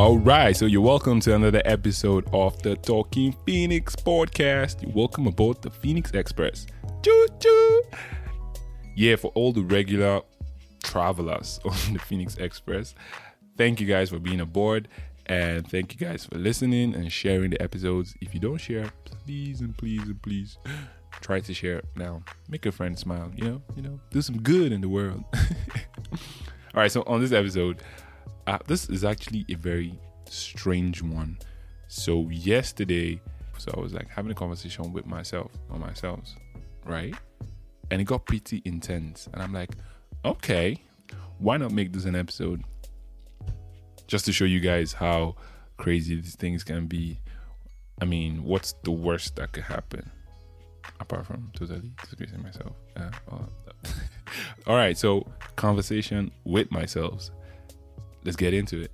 All right, so you're welcome to another episode of the Talking Phoenix podcast. You're welcome aboard the Phoenix Express. Choo choo. Yeah, for all the regular travelers on the Phoenix Express, thank you guys for being aboard and thank you guys for listening and sharing the episodes. If you don't share, please and please and please try to share now. Make a friend smile, you know, you know, do some good in the world. all right, so on this episode, uh, this is actually a very strange one. So yesterday, so I was like having a conversation with myself on myself, right? And it got pretty intense. And I'm like, okay, why not make this an episode? Just to show you guys how crazy these things can be. I mean, what's the worst that could happen? Apart from totally disgracing myself. Uh, all right, so conversation with myself let's get into it.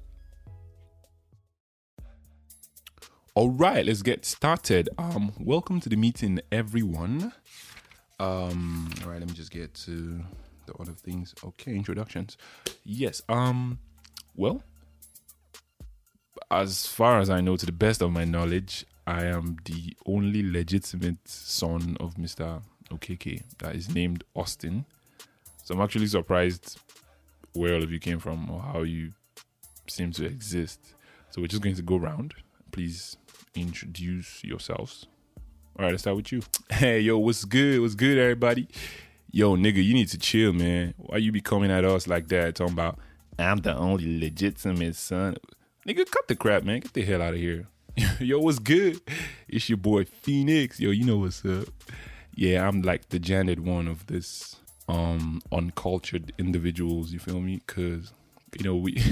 All right, let's get started. Um, welcome to the meeting, everyone. Um, all right, let me just get to the other things. Okay, introductions. Yes. Um, well, as far as I know, to the best of my knowledge, I am the only legitimate son of Mr. Okeke that is named Austin. So I'm actually surprised where all of you came from or how you seem to exist. So we're just going to go around. Please introduce yourselves. All right, let's start with you. Hey, yo, what's good? What's good, everybody? Yo, nigga, you need to chill, man. Why you be coming at us like that, talking about I'm the only legitimate son? Nigga, cut the crap, man. Get the hell out of here. yo, what's good? It's your boy Phoenix. Yo, you know what's up. Yeah, I'm like the Janet one of this um uncultured individuals, you feel me? Cause you know, we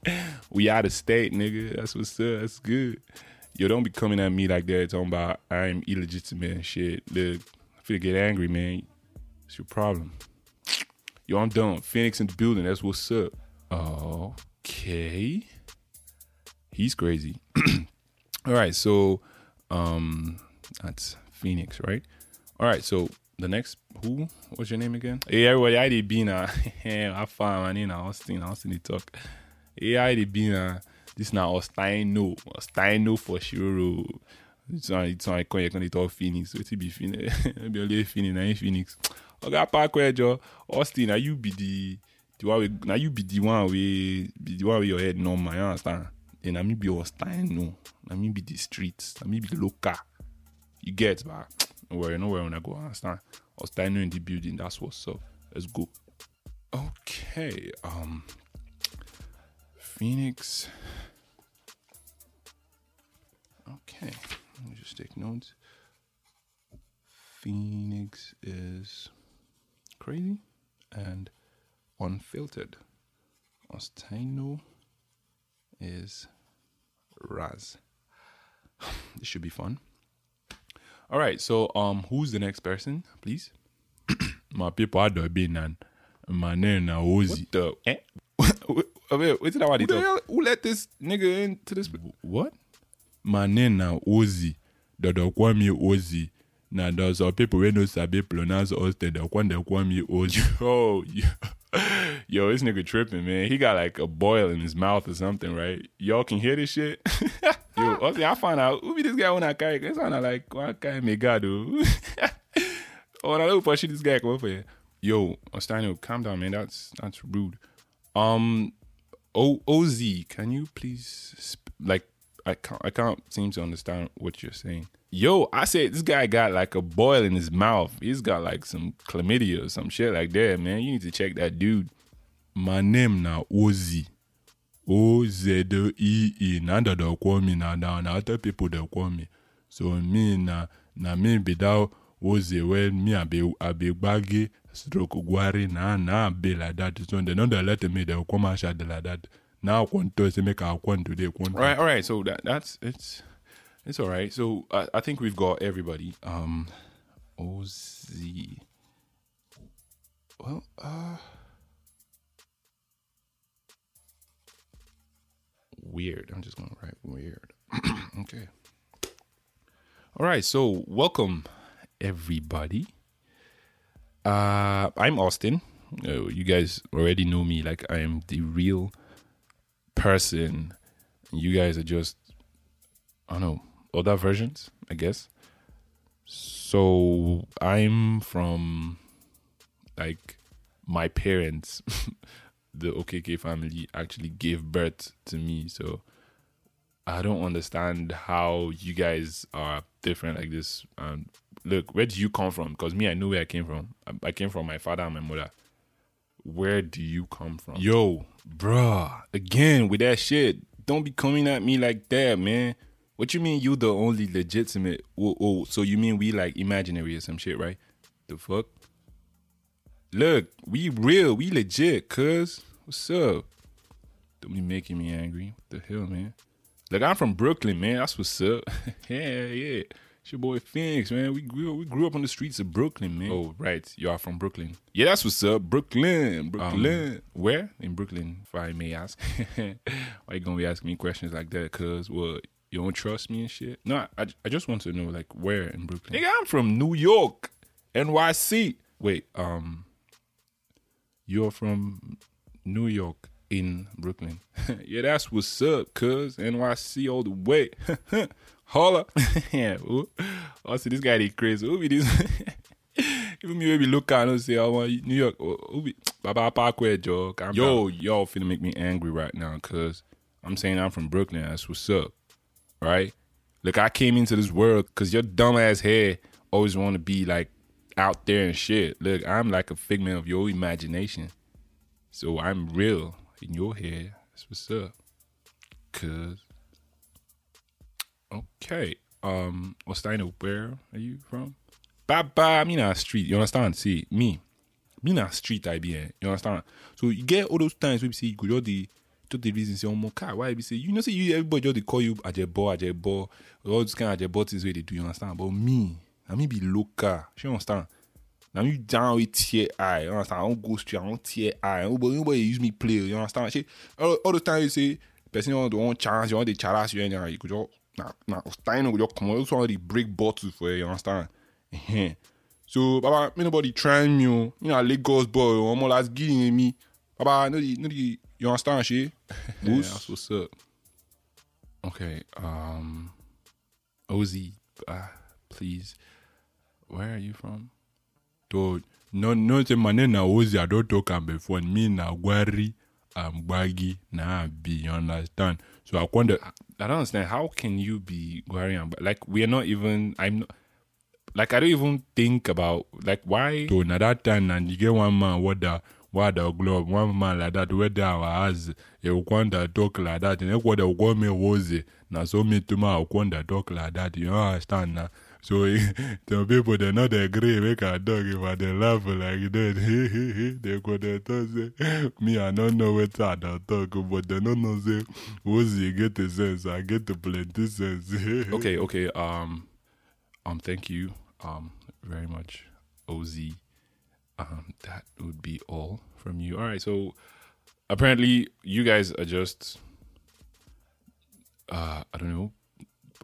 we out of state, nigga. That's what's up. That's good. Yo, don't be coming at me like that talking about I'm illegitimate and shit. Look, I feel get angry, man. It's your problem. Yo, I'm done. Phoenix in the building. That's what's up. Okay. He's crazy. All right, so um that's Phoenix, right? All right, so the next who? What's your name again? Hey everybody, I did uh I found my name Austin, Austin the talk. Hey, I did uh this now Ostino. Ostino for sure. It's on it's on I can talk Phoenix. So it be Phoenix. be only Phoenix, na Phoenix. Okay, park where Joe. Austin, now you be the the one we, now you be the one we be the one with your head normal, you understand? Then I me be Ostino. I me be the streets. I me be the local. You get but don't worry, know where I go. Understand? I was standing in the building. That's what's up. Let's go. Okay. Um. Phoenix. Okay. Let me just take notes. Phoenix is crazy and unfiltered. Ostino is Raz. this should be fun. All right, so um, who's the next person, please? my people are the been and my name now Ozzy. What the? Eh? Wait, wait, that who, the hell, who let this nigga into this? What? My name now Ozi. The dog call me Ozzy. Now there's some people who know sabi pronounce Austin. They call they call me Ozzy. Oh, yo, this nigga tripping, man. He got like a boil in his mouth or something, right? Y'all can hear this shit. Yo, also, I find out who be this guy when I carry. It's kind of like what kind me God do. oh, I look for shit. This guy come for you. Yo, Ostino, calm down, man. That's that's rude. Um, O Oz, can you please sp- like I can't I can't seem to understand what you're saying. Yo, I said this guy got like a boil in his mouth. He's got like some chlamydia or some shit like that, man. You need to check that dude. My name now Ozzy. O Z E E. Now that they call me now, now, other people they call me. So me na na me be that Ozzy when me I be I be baggy stroke guari na na be like that. So they don't let me they come shot like that. Now I want to make a want today. All right, all right. So that that's it's it's all right. So I, I think we've got everybody. Um, Oz. Well, uh. Weird. I'm just going to write weird. okay. All right. So, welcome, everybody. Uh, I'm Austin. Uh, you guys already know me. Like, I am the real person You guys are just, I don't know, other versions, I guess. So I'm from, like, my parents, the Okeke family, actually gave birth to me. So I don't understand how you guys are different like this. Um, look, where do you come from? Because me, I know where I came from. I, I came from my father and my mother. Where do you come from? Yo, bruh, again with that shit. Don't be coming at me like that, man. What you mean you the only legitimate? Oh, oh, so you mean we like imaginary or some shit, right? The fuck? Look, we real, we legit, cuz. What's up? Don't be making me angry. What the hell, man? Look, I'm from Brooklyn, man. That's what's up. yeah, yeah. It's your boy Phoenix, man. We grew we grew up on the streets of Brooklyn, man. Oh, right. You are from Brooklyn. Yeah, that's what's up. Brooklyn. Brooklyn. Um, where? In Brooklyn, if I may ask. Why you gonna be asking me questions like that? Cause what you don't trust me and shit? No, I, I just want to know like where in Brooklyn. Nigga, I'm from New York. NYC. Wait, um you're from New York in Brooklyn. yeah, that's what's up, cuz NYC all the way. Holla. yeah. Ooh. Oh, see this guy they crazy. Who be this? Even me maybe look at and say, oh, I want New York. Oh, who be Baba Parkway, Joe. Yo, y'all finna make me angry right now, cuz I'm saying I'm from Brooklyn. That's what's up. Right? Look, I came into this world because your dumb ass head always want to be like out there and shit. Look, I'm like a figment of your imagination. So I'm real in your head. That's what's up. Cause okay. Um Ostino, where are you from? Baba, me not street, you understand? See, me. Me not street I be in. You understand? So you get all those times you see you go the to the reason say, oh my car, why you say you know say you everybody just call you ajebo, ajebo, all this kind of ajebo things where they do, you understand? But me, I me be local. You understand? Now you down with tear eye, you understand? I don't go straight, I don't tear eye. Nobody, nobody use me play, you understand? Shit. All, all the time you say, person you want to want chance, you want the challenge you anything, you could just nah nah Stein could just come on, also want to break bottles for you, you understand? so Baba, me nobody trying me, you know, Lagos boy, I'm all that's getting me. Baba, no the no the you understand shit? yeah, that's what's up. Okay, um Ozzy, uh, please. Where are you from? to no no say mane na ozi I don't talk am before. Me na gwari am gbagi na abi you understand? So I wonder I don't understand. How can you be gwari and like we are not even I'm not, like I don't even think about like why so na that time and you get one man what the what the globe one man like that where there was a kwanda talk like that and what the go me was na so me to my kwanda talk like that you understand na so some people they not agree make a dog if they laugh like that. they go there talk say me I don't know what I don't talk, but they don't know say you get the sense. I get the plenty sense. okay, okay. Um, um, thank you, um, very much, Oz. Um, that would be all from you. All right, so apparently you guys are just, uh, I don't know,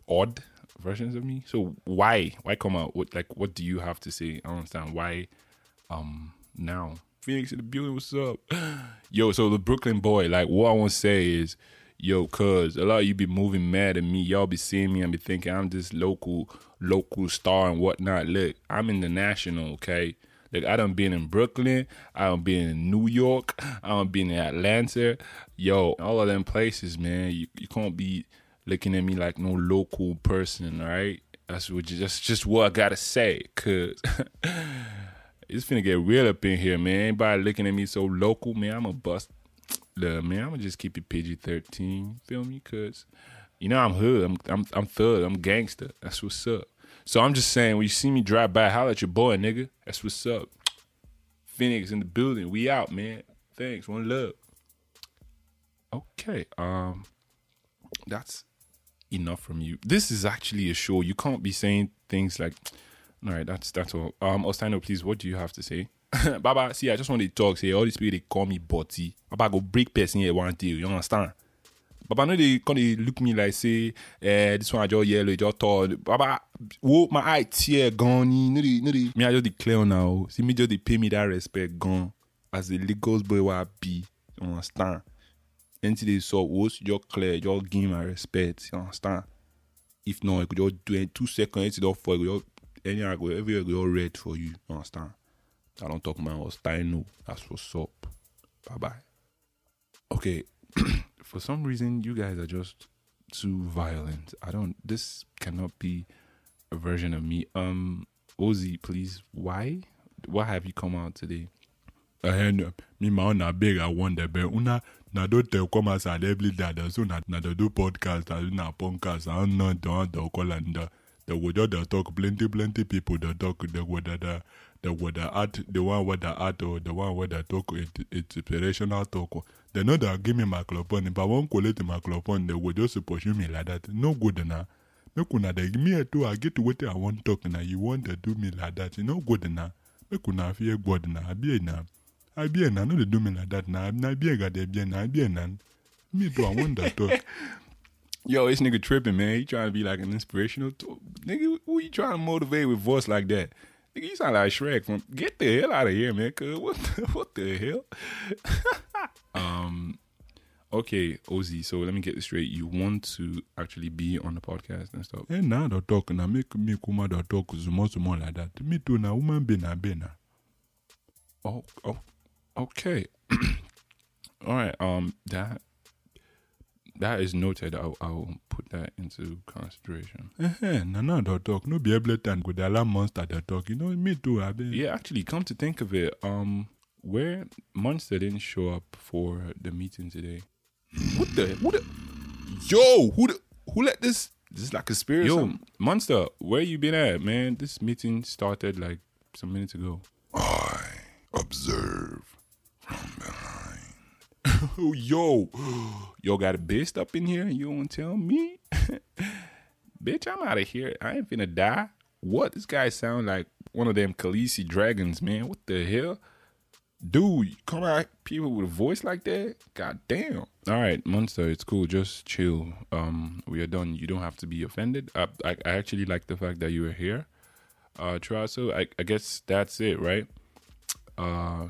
odd versions of me. So why why come out? What like what do you have to say? I don't understand why. Um, now Phoenix in the building. What's up, yo? So the Brooklyn boy. Like what I want to say is, yo, cuz a lot of you be moving mad at me. Y'all be seeing me and be thinking I'm this local local star and whatnot. Look, I'm in the national, Okay. Like I done been in Brooklyn, I done been in New York, I done been in Atlanta. Yo, all of them places, man. You you can't be looking at me like no local person, right? That's what you, that's just what I gotta say, cause it's finna get real up in here, man. Anybody looking at me so local, man, I'm a bust. Look, man, I'm gonna just keep it PG thirteen. Feel me? Cause you know I'm hood. I'm I'm I'm thug. I'm gangster. That's what's up. So I'm just saying, when you see me drive by, holla at your boy, nigga. That's what's up. Phoenix in the building. We out, man. Thanks. One love. Okay. Um, that's enough from you. This is actually a show. You can't be saying things like, all right, that's that's all. Um, Ostino, please, what do you have to say? Baba, see, I just want to talk. Say all these people they call me Botty. Baba go break person here one day. You understand? Baba, no, they come they look me like say, eh, this one I just yellow, just tall. Baba, whoa, my eye tear gone. No, they, no, they. Me, I just declare now. See me just they pay me that respect gone as the Lagos boy what I be. You understand? Until they saw what's your clear, your give my respect. You understand? If not, I could just do it two seconds, it's off for you. Any I go everywhere go red for you. You understand? I don't talk about what's no. That's what's up. Bye bye. Okay. For some reason you guys are just too violent. I don't this cannot be a version of me. Um Ozzy, please, why? Why have you come out today? Eh, eh, and me ma na big I wonder but una na do te come as a lebly dad so na na do podcast and na podcast and not do do call and uh, the would just talk plenty plenty people that talk the would the the would the art the one with the art or the one with the talk it inspirational talk oh. they know that give me my microphone if I won't collect microphone. They would just pursue me like that. No good na make una me too I get to what I want talk na you want to do me like that. You no good na make una fear God na abi na be na no dey do me like that na na abi ga dey be na abi na me too I want to talk. Yo, this nigga tripping, man. He trying to be like an inspirational t- nigga. Who you trying to motivate with voice like that? Nigga, you sound like Shrek from get the hell out of here, man. Cause what the, what the hell? um okay, Ozzy, so let me get this straight. You want to actually be on the podcast and stuff. Eh na do talk now make me kuma do talk zumo zumo like that. Me too na woman be na be na. Oh, oh okay. All right. Um that that is noted. I'll, I'll put that into consideration. Eh na na do talk no be able to go the monster do talk. You know me too I be. Yeah, actually, come to think of it, um, where Monster didn't show up for the meeting today. What the? Who the? Yo, who the? Who let this? This is like a spirit. Yo, Monster, where you been at, man? This meeting started like some minutes ago. I observe yo, yo, got a beast up in here, and you don't tell me, bitch? I'm out of here. I ain't finna die. What? This guy sound like one of them Khaleesi dragons, man. What the hell? Dude, come out people with a voice like that? God damn. All right, Monster, it's cool. Just chill. Um, we are done. You don't have to be offended. I, I, I actually like the fact that you were here. Uh, Traso, I, I guess that's it, right? Uh,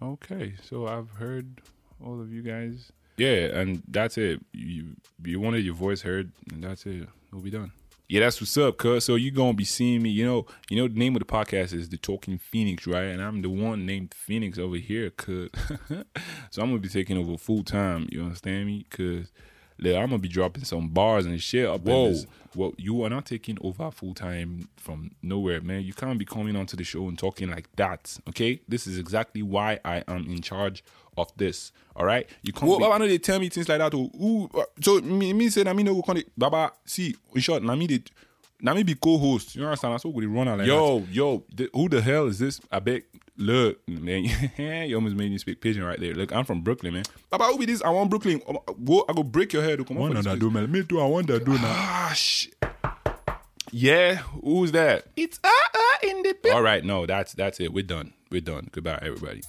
okay. So I've heard all of you guys. Yeah, and that's it. You you wanted your voice heard, and that's it. We'll be done. Yeah, that's what's up, cuz. So you gonna be seeing me. You know, you know the name of the podcast is The Talking Phoenix, right? And I'm the one named Phoenix over here, cuz. so I'm gonna be taking over full time. You understand me? Cause look, I'm gonna be dropping some bars and shit up. Whoa. In this. Well, you are not taking over full time from nowhere, man. You can't be coming onto the show and talking like that. Okay, this is exactly why I am in charge of this. All right, you can't. Well, be- I know they tell me things like that. Oh, ooh, uh, so me, me say, I mean, no go it. Baba, see, in short, na me, they, na me be co-host. You understand? That's what we run out like that. Yo, yo, th- who the hell is this? I bet. Look, man, you almost made me speak pidgin right there. Look, I'm from Brooklyn, man. Baba, who be this? I want Brooklyn. Um, Go, I go break your head. Come on, One for of that place. do, man. Me too. I want that do now. Ah, shit. Yeah, who's that? It's uh uh in the All right, no, that's that's it. We're done. We're done. Goodbye, everybody.